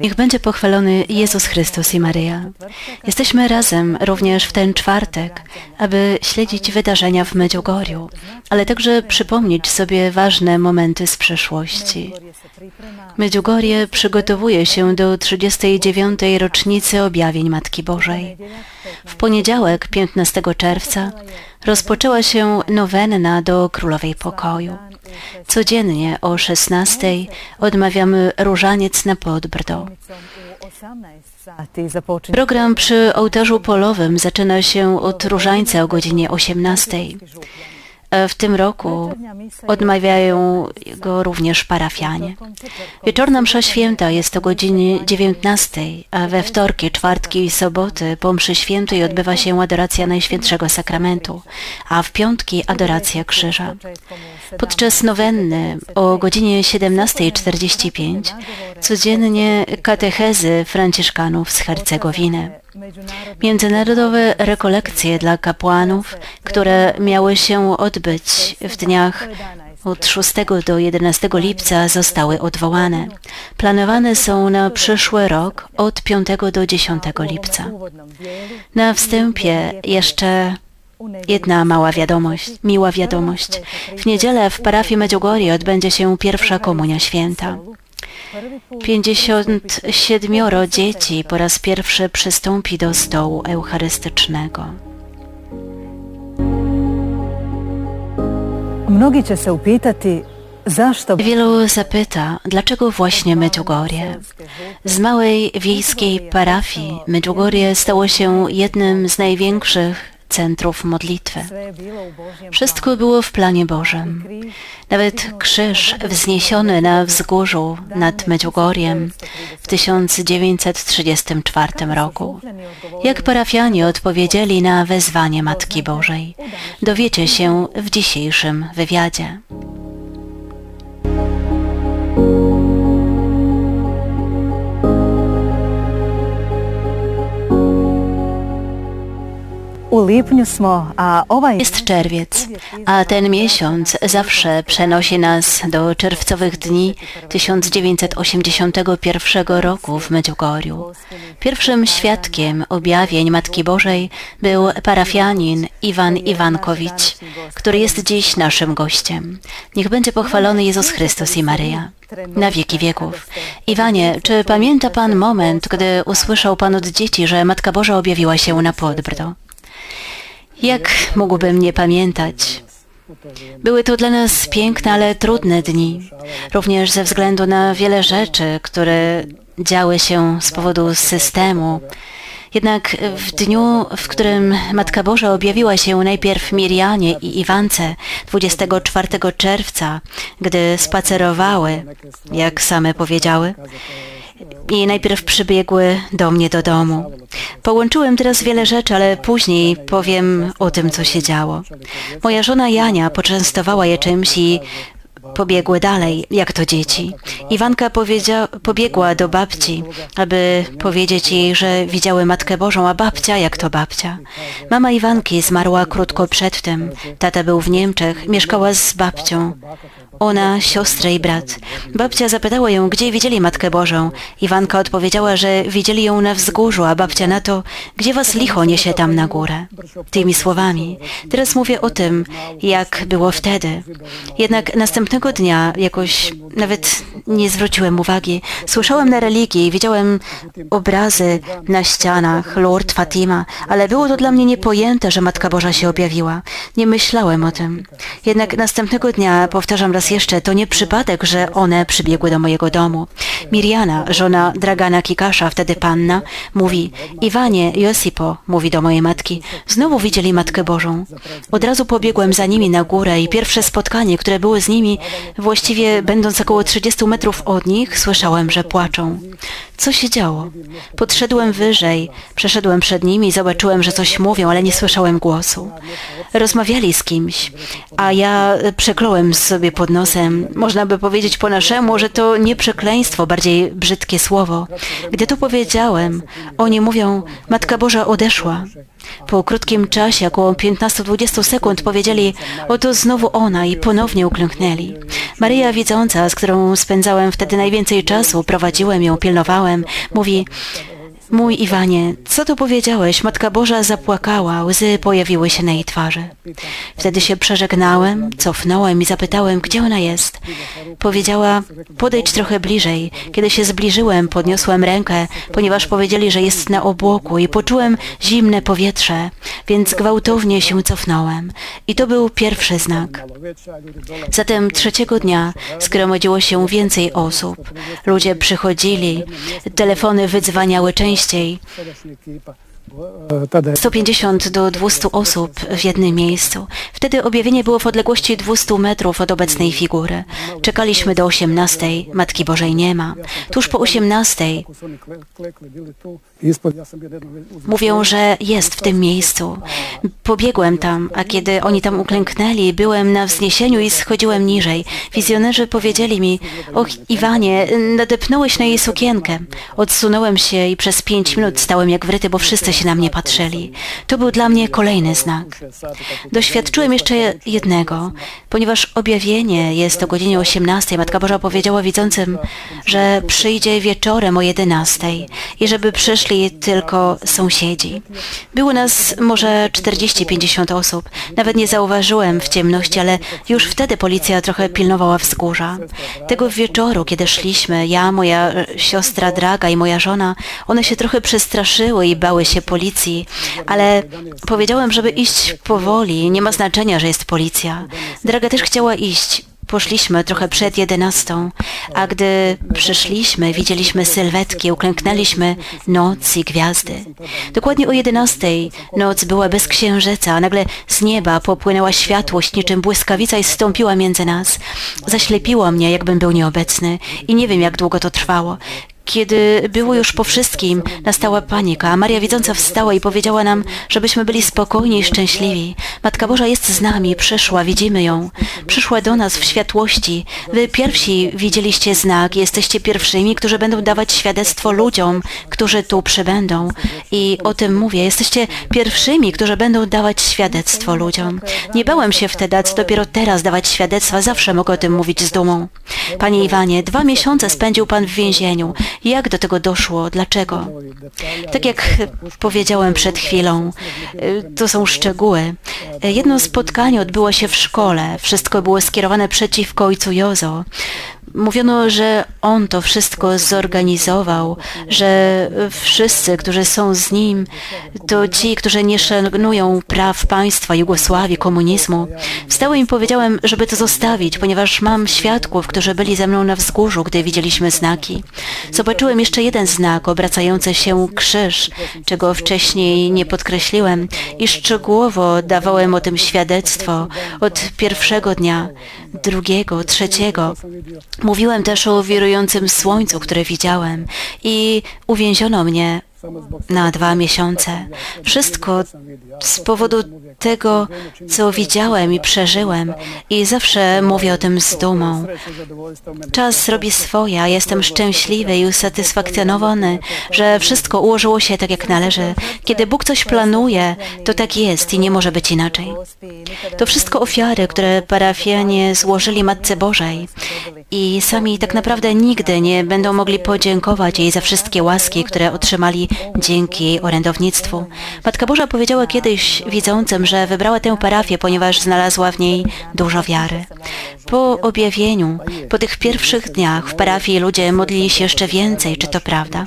Niech będzie pochwalony Jezus Chrystus i Maryja. Jesteśmy razem również w ten czwartek, aby śledzić wydarzenia w Medjugorju, ale także przypomnieć sobie ważne momenty z przeszłości. Medjugorje przygotowuje się do 39. rocznicy objawień Matki Bożej. W poniedziałek, 15 czerwca, rozpoczęła się nowenna do Królowej Pokoju. Codziennie o 16 odmawiamy różaniec na Podbrdo. Program przy ołtarzu polowym zaczyna się od różańca o godzinie 18. W tym roku odmawiają go również parafianie. Wieczorna msza święta jest o godzinie 19, a we wtorki, czwartki i soboty po mszy świętej odbywa się adoracja Najświętszego Sakramentu, a w piątki adoracja krzyża. Podczas nowenny o godzinie 17.45 codziennie katechezy franciszkanów z Hercegowiny. Międzynarodowe rekolekcje dla kapłanów, które miały się odbyć w dniach od 6 do 11 lipca zostały odwołane. Planowane są na przyszły rok od 5 do 10 lipca. Na wstępie jeszcze Jedna mała wiadomość, miła wiadomość. W niedzielę w parafii Medjugorje odbędzie się pierwsza komunia święta. 57 dzieci po raz pierwszy przystąpi do stołu eucharystycznego. Mnogi će se upitati zašto Wielu zapyta, dlaczego właśnie Medjugorje? Z małej wiejskiej parafii Medjugorje stało się jednym z największych centrów modlitwy. Wszystko było w planie Bożym. Nawet krzyż wzniesiony na wzgórzu nad Medjugorjem w 1934 roku. Jak parafianie odpowiedzieli na wezwanie Matki Bożej, dowiecie się w dzisiejszym wywiadzie. Jest czerwiec, a ten miesiąc zawsze przenosi nas do czerwcowych dni 1981 roku w Medjugorju. Pierwszym świadkiem objawień Matki Bożej był parafianin Iwan Iwankowicz, który jest dziś naszym gościem. Niech będzie pochwalony Jezus Chrystus i Maryja na wieki wieków. Iwanie, czy pamięta Pan moment, gdy usłyszał Pan od dzieci, że Matka Boża objawiła się na Podbrdo? Jak mógłbym nie pamiętać? Były to dla nas piękne, ale trudne dni, również ze względu na wiele rzeczy, które działy się z powodu systemu. Jednak w dniu, w którym Matka Boża objawiła się najpierw Mirianie i Iwance 24 czerwca, gdy spacerowały, jak same powiedziały, i najpierw przybiegły do mnie do domu. Połączyłem teraz wiele rzeczy, ale później powiem o tym, co się działo. Moja żona Jania poczęstowała je czymś i pobiegły dalej, jak to dzieci. Iwanka pobiegła do babci, aby powiedzieć jej, że widziały Matkę Bożą, a babcia, jak to babcia. Mama Iwanki zmarła krótko przed tym. Tata był w Niemczech, mieszkała z babcią. Ona, siostra i brat. Babcia zapytała ją, gdzie widzieli Matkę Bożą. Iwanka odpowiedziała, że widzieli ją na wzgórzu, a babcia na to, gdzie was licho niesie tam na górę. Tymi słowami. Teraz mówię o tym, jak było wtedy. Jednak następnego dnia jakoś nawet nie zwróciłem uwagi. Słyszałem na religii, widziałem obrazy na ścianach, Lord Fatima, ale było to dla mnie niepojęte, że Matka Boża się objawiła. Nie myślałem o tym. Jednak następnego dnia, powtarzam raz jeszcze, to nie przypadek, że one przybiegły do mojego domu. Miriana, żona Dragana Kikasza, wtedy panna, mówi, Iwanie, Josipo, mówi do mojej matki, znowu widzieli Matkę Bożą. Od razu pobiegłem za nimi na górę i pierwsze spotkanie, które było z nimi, właściwie będąc około 30 metrów od nich, słyszałem, że płaczą. Co się działo? Podszedłem wyżej, przeszedłem przed nimi i zobaczyłem, że coś mówią, ale nie słyszałem głosu. Rozmawiali z kimś, a ja przekląłem sobie pod nosem. Można by powiedzieć po naszemu, że to nie przekleństwo, bardziej brzydkie słowo. Gdy to powiedziałem, oni mówią, Matka Boża odeszła. Po krótkim czasie, około 15-20 sekund, powiedzieli, oto znowu ona i ponownie uklęknęli. Maryja widząca, z którą spędzałem wtedy najwięcej czasu, prowadziłem ją, pilnowałem, mówi, Mój Iwanie, co tu powiedziałeś? Matka Boża zapłakała, łzy pojawiły się na jej twarzy. Wtedy się przeżegnałem, cofnąłem i zapytałem, gdzie ona jest. Powiedziała, podejdź trochę bliżej. Kiedy się zbliżyłem, podniosłem rękę, ponieważ powiedzieli, że jest na obłoku i poczułem zimne powietrze, więc gwałtownie się cofnąłem. I to był pierwszy znak. Zatem trzeciego dnia zgromadziło się więcej osób. Ludzie przychodzili, telefony wydzwaniały częściej częściej. 150 do 200 osób w jednym miejscu. Wtedy objawienie było w odległości 200 metrów od obecnej figury. Czekaliśmy do 18. Matki Bożej nie ma. Tuż po 18. Mówią, że jest w tym miejscu. Pobiegłem tam, a kiedy oni tam uklęknęli, byłem na wzniesieniu i schodziłem niżej. Wizjonerzy powiedzieli mi, och Iwanie, nadepnąłeś na jej sukienkę. Odsunąłem się i przez pięć minut stałem jak wryty, bo wszyscy się na mnie patrzyli. To był dla mnie kolejny znak. Doświadczyłem jeszcze jednego, ponieważ objawienie jest o godzinie 18. Matka Boża powiedziała widzącym, że przyjdzie wieczorem o 11 i żeby przyszli tylko sąsiedzi. Było nas może 40-50 osób. Nawet nie zauważyłem w ciemności, ale już wtedy policja trochę pilnowała wzgórza. Tego wieczoru, kiedy szliśmy, ja, moja siostra Draga i moja żona, one się trochę przestraszyły i bały się policji, ale powiedziałem, żeby iść powoli. Nie ma znaczenia, że jest policja. Draga też chciała iść. Poszliśmy trochę przed jedenastą, a gdy przyszliśmy, widzieliśmy sylwetki, uklęknęliśmy noc i gwiazdy. Dokładnie o jedenastej noc była bez księżyca, a nagle z nieba popłynęła światłość niczym błyskawica i zstąpiła między nas. Zaślepiło mnie, jakbym był nieobecny i nie wiem, jak długo to trwało. Kiedy było już po wszystkim, nastała panika, a Maria Widząca wstała i powiedziała nam, żebyśmy byli spokojni i szczęśliwi. Matka Boża jest z nami, przyszła, widzimy ją. Przyszła do nas w światłości. Wy pierwsi widzieliście znak, jesteście pierwszymi, którzy będą dawać świadectwo ludziom, którzy tu przybędą. I o tym mówię, jesteście pierwszymi, którzy będą dawać świadectwo ludziom. Nie bałem się wtedy, a dopiero teraz dawać świadectwa, zawsze mogę o tym mówić z dumą. Panie Iwanie, dwa miesiące spędził Pan w więzieniu. Jak do tego doszło? Dlaczego? Tak jak powiedziałem przed chwilą, to są szczegóły. Jedno spotkanie odbyło się w szkole. Wszystko było skierowane przeciwko ojcu Jozo. Mówiono, że on to wszystko zorganizował, że wszyscy, którzy są z nim, to ci, którzy nie szanują praw państwa, Jugosławii, komunizmu. Wstałem i powiedziałem, żeby to zostawić, ponieważ mam świadków, którzy byli ze mną na wzgórzu, gdy widzieliśmy znaki. Zobaczyłem jeszcze jeden znak, obracający się krzyż, czego wcześniej nie podkreśliłem i szczegółowo dawałem o tym świadectwo od pierwszego dnia, drugiego, trzeciego. Mówiłem też o wirującym słońcu, które widziałem i uwięziono mnie na dwa miesiące. Wszystko z powodu tego, co widziałem i przeżyłem i zawsze mówię o tym z dumą. Czas robi swoje, a jestem szczęśliwy i usatysfakcjonowany, że wszystko ułożyło się tak, jak należy. Kiedy Bóg coś planuje, to tak jest i nie może być inaczej. To wszystko ofiary, które parafianie złożyli Matce Bożej i sami tak naprawdę nigdy nie będą mogli podziękować jej za wszystkie łaski, które otrzymali dzięki jej orędownictwu. Matka Boża powiedziała kiedyś widzącym, że wybrała tę parafię, ponieważ znalazła w niej dużo wiary. Po objawieniu, po tych pierwszych dniach w parafii ludzie modlili się jeszcze więcej, czy to prawda?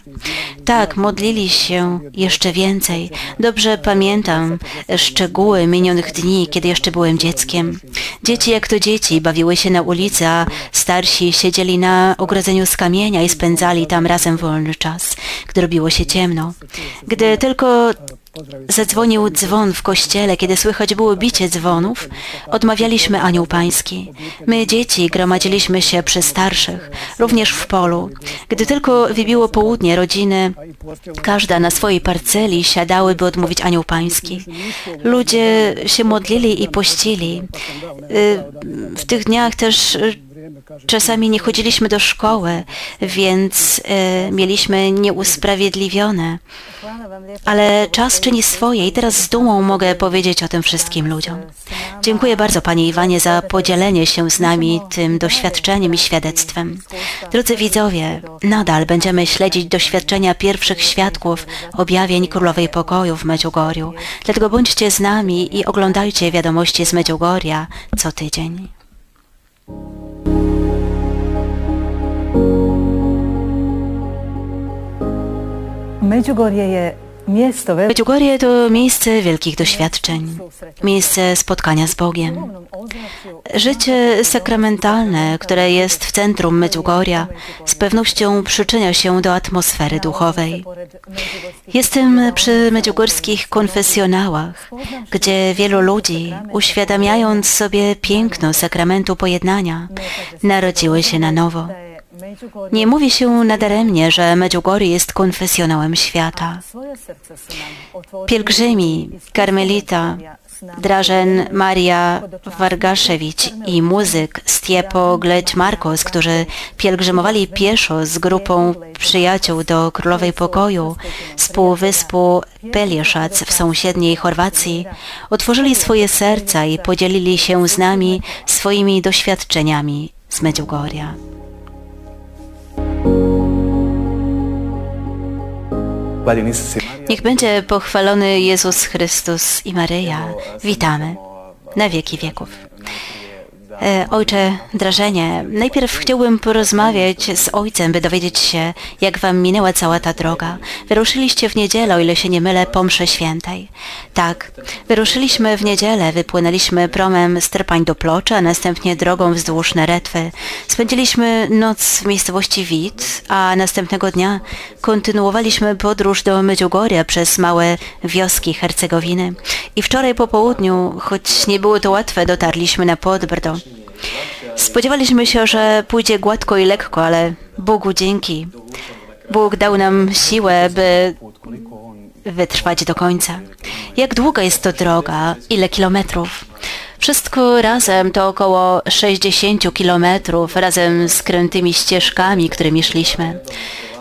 Tak, modlili się jeszcze więcej. Dobrze pamiętam szczegóły minionych dni, kiedy jeszcze byłem dzieckiem. Dzieci jak to dzieci bawiły się na ulicy, a starsi siedzieli na ogrodzeniu z kamienia i spędzali tam razem wolny czas, gdy robiło się ciemno. Gdy tylko Zadzwonił dzwon w kościele, kiedy słychać było bicie dzwonów. Odmawialiśmy anioł pański. My, dzieci, gromadziliśmy się przy starszych, również w polu. Gdy tylko wybiło południe, rodziny, każda na swojej parceli siadały, by odmówić anioł pański. Ludzie się modlili i pościli. Y, w tych dniach też Czasami nie chodziliśmy do szkoły, więc e, mieliśmy nieusprawiedliwione. Ale czas czyni swoje i teraz z dumą mogę powiedzieć o tym wszystkim ludziom. Dziękuję bardzo Panie Iwanie za podzielenie się z nami tym doświadczeniem i świadectwem. Drodzy widzowie, nadal będziemy śledzić doświadczenia pierwszych świadków objawień Królowej Pokoju w Medjugorju. Dlatego bądźcie z nami i oglądajcie wiadomości z Medjugorja co tydzień. Međugorje je velikih Medjugorje to miejsce wielkich doświadczeń, miejsce spotkania z Bogiem. Życie sakramentalne, które jest w centrum Medjugorja, z pewnością przyczynia się do atmosfery duchowej. Jestem przy medjugorskich konfesjonałach, gdzie wielu ludzi, uświadamiając sobie piękno sakramentu pojednania, narodziły się na nowo. Nie mówi się nadaremnie, że Medjugorje jest konfesjonałem świata. Pielgrzymi, karmelita, Drażen Maria Wargaszewicz i muzyk Stiepo Gleć Marcos, którzy pielgrzymowali pieszo z grupą przyjaciół do Królowej Pokoju z półwyspu Pelieszac w sąsiedniej Chorwacji, otworzyli swoje serca i podzielili się z nami swoimi doświadczeniami z Medjugorja. Niech będzie pochwalony Jezus Chrystus i Maryja. Witamy na wieki wieków. E, ojcze Drażenie, najpierw chciałbym porozmawiać z ojcem, by dowiedzieć się, jak wam minęła cała ta droga. Wyruszyliście w niedzielę, o ile się nie mylę, po mszy świętej. Tak, wyruszyliśmy w niedzielę, wypłynęliśmy promem z Trpań do Plocza, a następnie drogą wzdłuż Neretwy. Spędziliśmy noc w miejscowości Wit, a następnego dnia kontynuowaliśmy podróż do Medjugorja przez małe wioski Hercegowiny. I wczoraj po południu, choć nie było to łatwe, dotarliśmy na Podbrdo. Spodziewaliśmy się, że pójdzie gładko i lekko, ale Bogu dzięki. Bóg dał nam siłę, by wytrwać do końca. Jak długa jest to droga? Ile kilometrów? Wszystko razem to około 60 kilometrów, razem z krętymi ścieżkami, którymi szliśmy.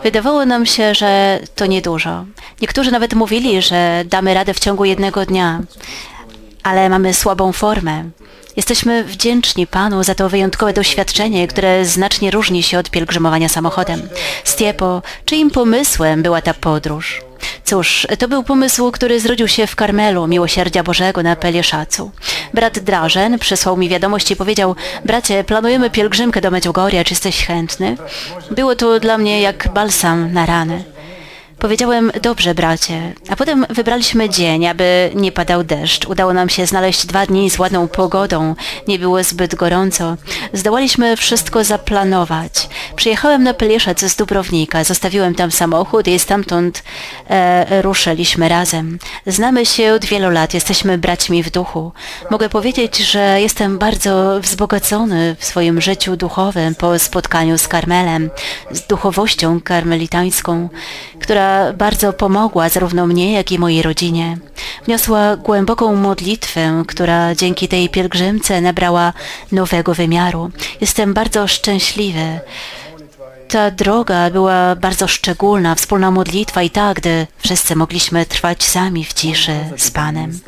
Wydawało nam się, że to niedużo. Niektórzy nawet mówili, że damy radę w ciągu jednego dnia, ale mamy słabą formę. Jesteśmy wdzięczni Panu za to wyjątkowe doświadczenie, które znacznie różni się od pielgrzymowania samochodem. Stiepo, czyim pomysłem była ta podróż? Cóż, to był pomysł, który zrodził się w Karmelu, Miłosierdzia Bożego na Pelieszacu. Brat Drażen przysłał mi wiadomość i powiedział, bracie, planujemy pielgrzymkę do Medjugorja, czy jesteś chętny? Było to dla mnie jak balsam na rany. Powiedziałem, dobrze bracie, a potem wybraliśmy dzień, aby nie padał deszcz. Udało nam się znaleźć dwa dni z ładną pogodą, nie było zbyt gorąco. Zdołaliśmy wszystko zaplanować. Przyjechałem na Pelieszec z Dubrownika, zostawiłem tam samochód i stamtąd e, ruszyliśmy razem. Znamy się od wielu lat, jesteśmy braćmi w duchu. Mogę powiedzieć, że jestem bardzo wzbogacony w swoim życiu duchowym po spotkaniu z Karmelem, z duchowością karmelitańską, która bardzo pomogła zarówno mnie, jak i mojej rodzinie. Wniosła głęboką modlitwę, która dzięki tej pielgrzymce nabrała nowego wymiaru. Jestem bardzo szczęśliwy. Ta droga była bardzo szczególna, wspólna modlitwa i tak, gdy wszyscy mogliśmy trwać sami w ciszy z Panem.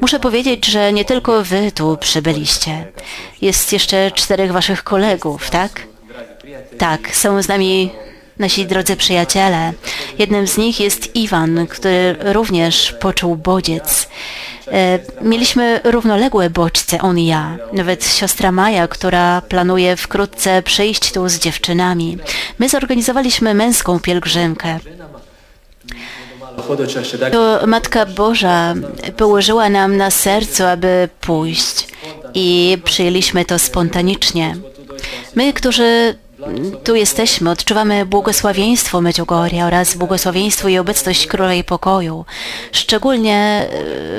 Muszę powiedzieć, że nie tylko wy tu przybyliście. Jest jeszcze czterech waszych kolegów, tak? Tak, są z nami nasi drodzy przyjaciele. Jednym z nich jest Iwan, który również poczuł bodziec. E, mieliśmy równoległe bodźce, on i ja. Nawet siostra Maja, która planuje wkrótce przyjść tu z dziewczynami. My zorganizowaliśmy męską pielgrzymkę. To Matka Boża położyła nam na sercu, aby pójść i przyjęliśmy to spontanicznie. My, którzy tu jesteśmy, odczuwamy błogosławieństwo Medjugorja oraz błogosławieństwo i obecność Królowej Pokoju. Szczególnie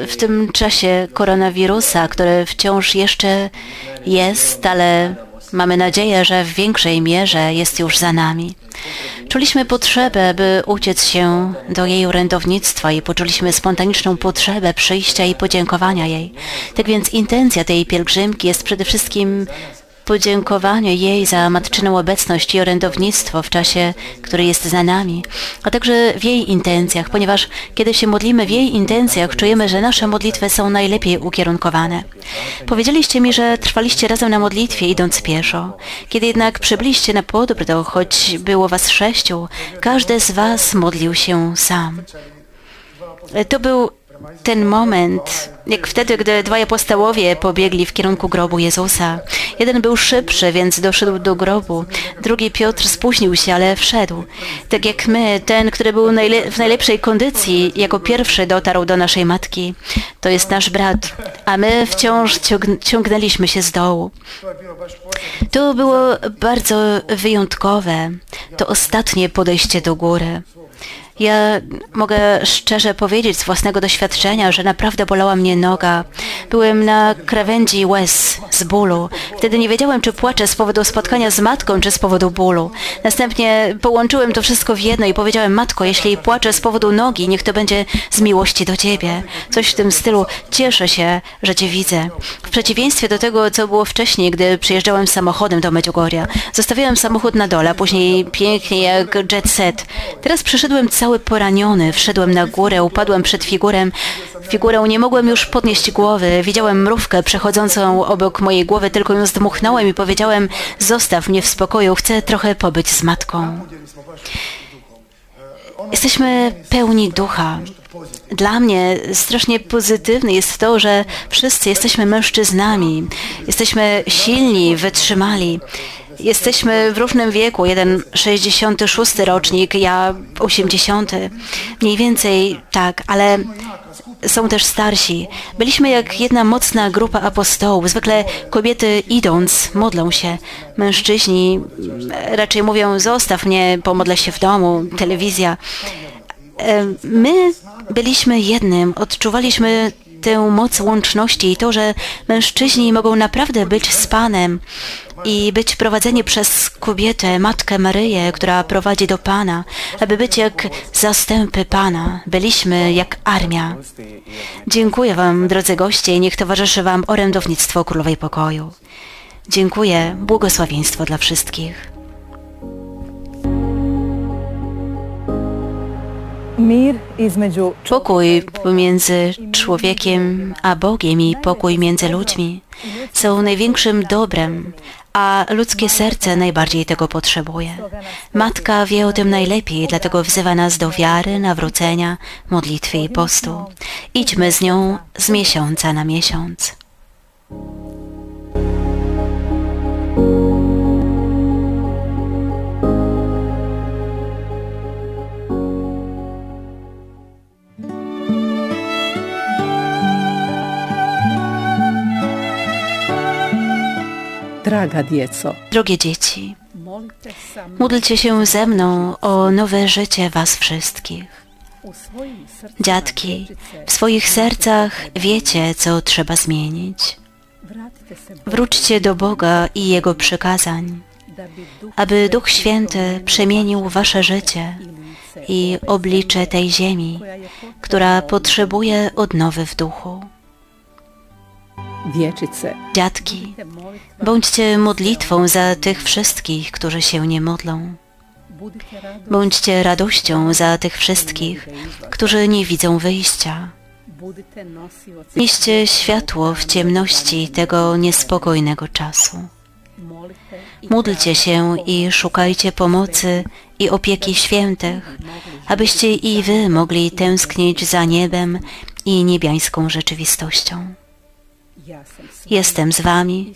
e, w tym czasie koronawirusa, który wciąż jeszcze jest, ale mamy nadzieję, że w większej mierze jest już za nami. Czuliśmy potrzebę, by uciec się do jej orędownictwa i poczuliśmy spontaniczną potrzebę przyjścia i podziękowania jej. Tak więc intencja tej pielgrzymki jest przede wszystkim podziękowaniu jej za matczyną obecność i orędownictwo w czasie, który jest za nami, a także w jej intencjach, ponieważ kiedy się modlimy w jej intencjach, czujemy, że nasze modlitwy są najlepiej ukierunkowane. Powiedzieliście mi, że trwaliście razem na modlitwie, idąc pieszo. Kiedy jednak przybyliście na podbród, choć było was sześciu, każdy z was modlił się sam. To był ten moment, jak wtedy, gdy dwaj apostołowie pobiegli w kierunku grobu Jezusa. Jeden był szybszy, więc doszedł do grobu. Drugi Piotr spóźnił się, ale wszedł. Tak jak my, ten, który był najle w najlepszej kondycji, jako pierwszy dotarł do naszej matki. To jest nasz brat, a my wciąż ciąg ciągnęliśmy się z dołu. To było bardzo wyjątkowe. To ostatnie podejście do góry. Ja mogę szczerze powiedzieć z własnego doświadczenia, że naprawdę bolała mnie noga. Byłem na krawędzi łez z bólu. Wtedy nie wiedziałem, czy płaczę z powodu spotkania z matką, czy z powodu bólu. Następnie połączyłem to wszystko w jedno i powiedziałem, matko, jeśli płaczę z powodu nogi, niech to będzie z miłości do ciebie. Coś w tym stylu, cieszę się, że cię widzę. W przeciwieństwie do tego, co było wcześniej, gdy przyjeżdżałem samochodem do Medjugorja. Zostawiałem samochód na dole, później pięknie jak jet set. Teraz przyszedłem cały poraniony, wszedłem na górę, upadłem przed figurem. Figurę nie mogłem już podnieść głowy. Widziałem mrówkę przechodzącą obok mojej głowy, tylko ją zdmuchnąłem i powiedziałem, zostaw mnie w spokoju, chcę trochę pobyć z matką. Jesteśmy pełni ducha. Dla mnie strasznie pozytywne jest to, że wszyscy jesteśmy mężczyznami. Jesteśmy silni, wytrzymali. Jesteśmy w różnym wieku, jeden 66 rocznik, ja 80. Mniej więcej tak, ale są też starsi. Byliśmy jak jedna mocna grupa apostołów. Zwykle kobiety idąc modlą się. Mężczyźni raczej mówią zostaw mnie, pomodlę się w domu, telewizja. E, my byliśmy jednym, odczuwaliśmy tę moc łączności i to, że mężczyźni mogą naprawdę być z Panem i być prowadzeni przez kobietę, Matkę Maryję, która prowadzi do Pana, aby być jak zastępy Pana. Byliśmy jak armia. Dziękuję Wam, drodzy goście, i niech towarzyszy Wam orędownictwo Królowej Pokoju. Dziękuję, błogosławieństwo dla wszystkich. Pokój pomiędzy człowiekiem a Bogiem i pokój między ludźmi są największym dobrem, a ludzkie serce najbardziej tego potrzebuje. Matka wie o tym najlepiej, dlatego wzywa nas do wiary, nawrócenia, modlitwy i postu. Idźmy z nią z miesiąca na miesiąc. Drogie dzieci, módlcie się ze mną o nowe życie was wszystkich. Dziadki, w swoich sercach wiecie, co trzeba zmienić. Wróćcie do Boga i Jego przykazań, aby Duch Święty przemienił wasze życie i oblicze tej ziemi, która potrzebuje odnowy w duchu. Dziadki, bądźcie modlitwą za tych wszystkich, którzy się nie modlą. Bądźcie radością za tych wszystkich, którzy nie widzą wyjścia. Nieście światło w ciemności tego niespokojnego czasu. Módlcie się i szukajcie pomocy i opieki świętych, abyście i wy mogli tęsknić za niebem i niebiańską rzeczywistością. Jestem z wami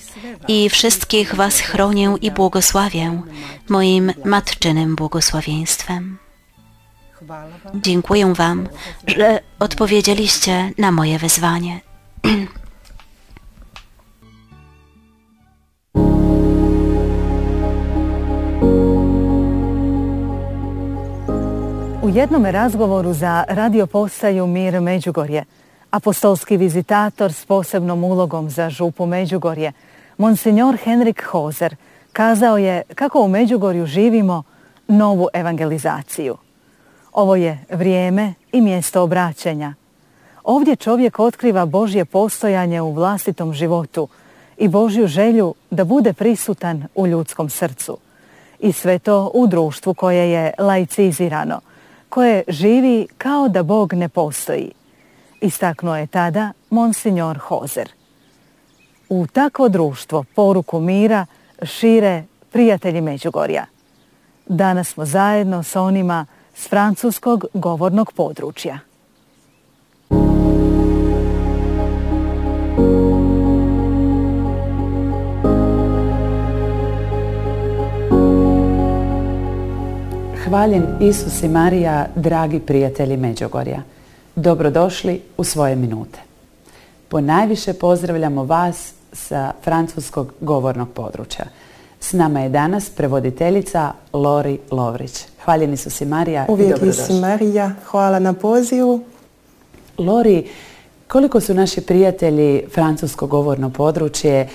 i wszystkich was chronię i błogosławię moim matczynym błogosławieństwem. Dziękuję wam, że odpowiedzieliście na moje wezwanie. U jednom razgovoru za radio postaju Mir Međugorje apostolski vizitator s posebnom ulogom za župu Međugorje, monsignor Henrik Hozer, kazao je kako u Međugorju živimo novu evangelizaciju. Ovo je vrijeme i mjesto obraćanja. Ovdje čovjek otkriva Božje postojanje u vlastitom životu i Božju želju da bude prisutan u ljudskom srcu. I sve to u društvu koje je laicizirano, koje živi kao da Bog ne postoji. Istaknuo je tada Monsignor Hozer. U takvo društvo poruku mira šire prijatelji Međugorja. Danas smo zajedno s onima s francuskog govornog područja. Hvaljen Isus i Marija, dragi prijatelji Međugorja. Dobrodošli u svoje minute. Po najviše pozdravljamo vas sa francuskog govornog područja. S nama je danas prevoditeljica Lori Lovrić. Hvaljeni su si Marija Uvijek i si Marija. Hvala na pozivu. Lori, koliko su naši prijatelji francusko govorno područje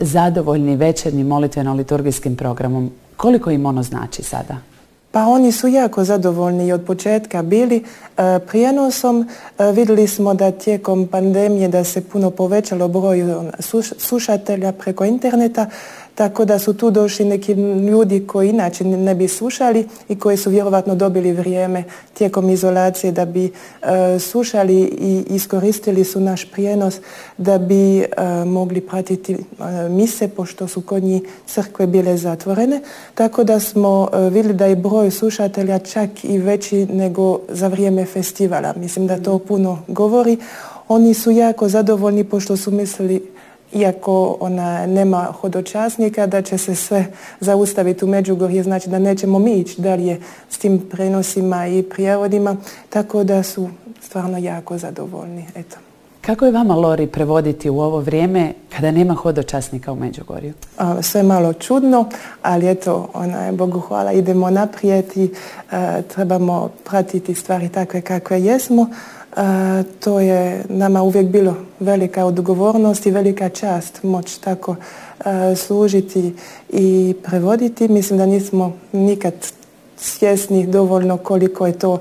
zadovoljni večernjim molitveno-liturgijskim programom? Koliko im ono znači sada? Pa oni su jako zadovoljni i od početka bili e, prijenosom. E, vidjeli smo da tijekom pandemije da se puno povećalo broj slušatelja preko interneta, tako da su tu došli neki ljudi koji inače ne bi slušali i koji su vjerovatno dobili vrijeme tijekom izolacije da bi e, slušali i iskoristili su naš prijenos da bi e, mogli pratiti e, mise pošto su kod njih crkve bile zatvorene. Tako da smo vidjeli da je broj slušatelja čak i veći nego za vrijeme festivala. Mislim da to puno govori. Oni su jako zadovoljni pošto su mislili iako ona nema hodočasnika, da će se sve zaustaviti u Međugorje, znači da nećemo mi ići dalje s tim prenosima i prijevodima, tako da su stvarno jako zadovoljni. Eto. Kako je vama, Lori, prevoditi u ovo vrijeme kada nema hodočasnika u Međugorju? sve malo čudno, ali eto, ona je, Bogu hvala, idemo naprijed i e, trebamo pratiti stvari takve kakve jesmo to je nama uvijek bilo velika odgovornost i velika čast moć tako služiti i prevoditi. Mislim da nismo nikad svjesni dovoljno koliko je to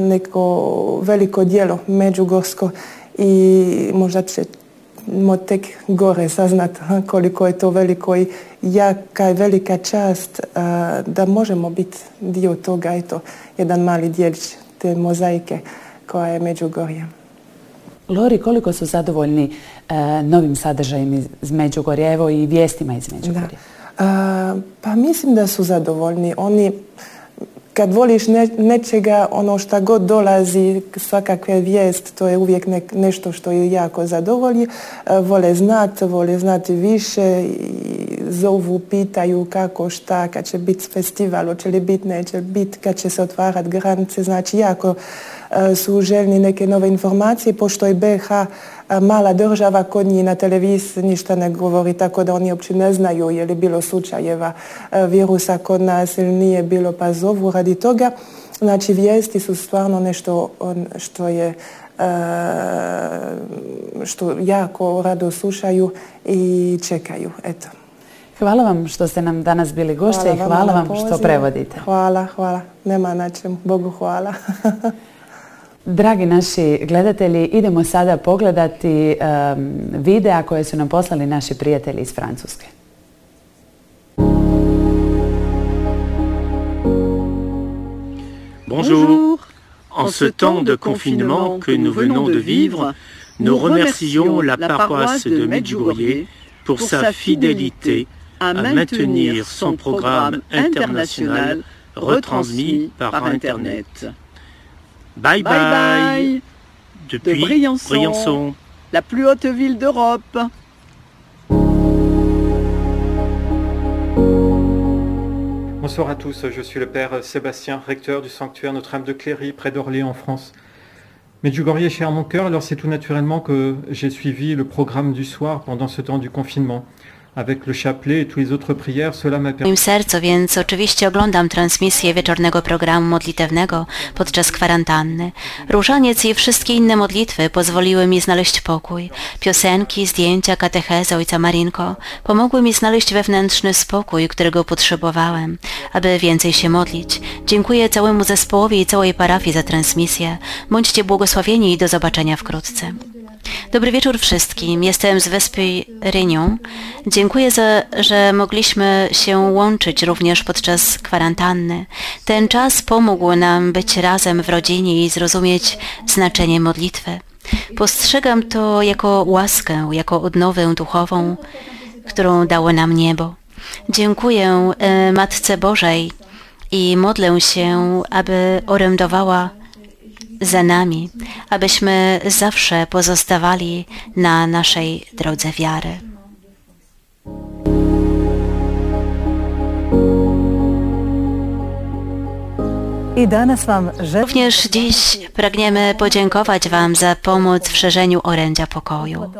neko veliko dijelo međugorsko i možda ćemo tek gore saznat koliko je to veliko i jaka i velika čast da možemo biti dio toga, eto, jedan mali dijelić te mozaike koja je Međugorje. Lori, koliko su zadovoljni e, novim sadržajem iz Međugorja, evo i vijestima iz Međugorja? pa mislim da su zadovoljni. Oni, kad voliš nečega, ono šta god dolazi, svakakve vijest, to je uvijek nešto što je jako zadovolji. E, vole znati, vole znati više i zovu, pitaju kako, šta, kad će biti festival, hoće li biti, neće biti, kad će se otvarati granice. Znači, jako E, su željni neke nove informacije, pošto je BH e, mala država, kod njih na televiziji ništa ne govori, tako da oni uopće ne znaju je li bilo slučajeva e, virusa kod nas ili nije bilo, pa zovu radi toga. Znači, vijesti su stvarno nešto što je što jako rado slušaju i čekaju. Eto. Hvala vam što ste nam danas bili gošće i hvala vam što prevodite. Hvala, hvala. Nema na čemu. Bogu hvala. Dragi naši gledatelji, idemo sada pogledati um, videa koje su nam poslali naši prijatelji iz Francuske. Bonjour. En ce temps de confinement que nous venons de vivre, nous remercions la paroisse de Medjugorje pour sa fidélité à maintenir son programme international retransmis par Internet. Bye bye, Depuis Briançon, la plus haute ville d'Europe. Bonsoir à tous, je suis le Père Sébastien, recteur du sanctuaire Notre-Dame de Cléry, près d'Orléans en France. Medjugorje est cher à mon cœur, alors c'est tout naturellement que j'ai suivi le programme du soir pendant ce temps du confinement. M'a permis... sercu, więc oczywiście oglądam transmisję wieczornego programu modlitewnego podczas kwarantanny. Różaniec i wszystkie inne modlitwy pozwoliły mi znaleźć pokój. Piosenki, zdjęcia, katecheza ojca Marinko pomogły mi znaleźć wewnętrzny spokój, którego potrzebowałem, aby więcej się modlić. Dziękuję całemu zespołowi i całej parafii za transmisję. Bądźcie błogosławieni i do zobaczenia wkrótce. Dobry wieczór wszystkim. Jestem z wyspy Réunion. Dziękuję, za, że mogliśmy się łączyć również podczas kwarantanny. Ten czas pomógł nam być razem w rodzinie i zrozumieć znaczenie modlitwy. Postrzegam to jako łaskę, jako odnowę duchową, którą dało nam niebo. Dziękuję e, Matce Bożej i modlę się, aby orędowała za nami, abyśmy zawsze pozostawali na naszej drodze wiary. I danas Wam Również dziś pragniemy podziękować Wam za pomoc w szerzeniu orędzia pokoju.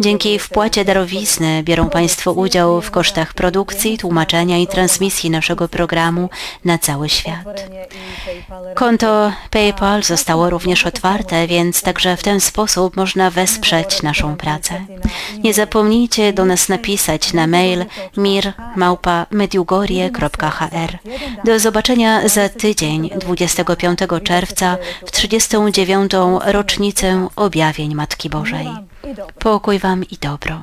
Dzięki wpłacie darowizny biorą Państwo udział w kosztach produkcji, tłumaczenia i transmisji naszego programu na cały świat. Konto PayPal zostało również otwarte, więc także w ten sposób można wesprzeć naszą pracę. Nie zapomnijcie do nas napisać na mail mir.mediugorie.hr. Do zobaczenia za tydzień, 25 czerwca, w 39. rocznicę objawień Matki Bożej. Pokój Wam i dobro.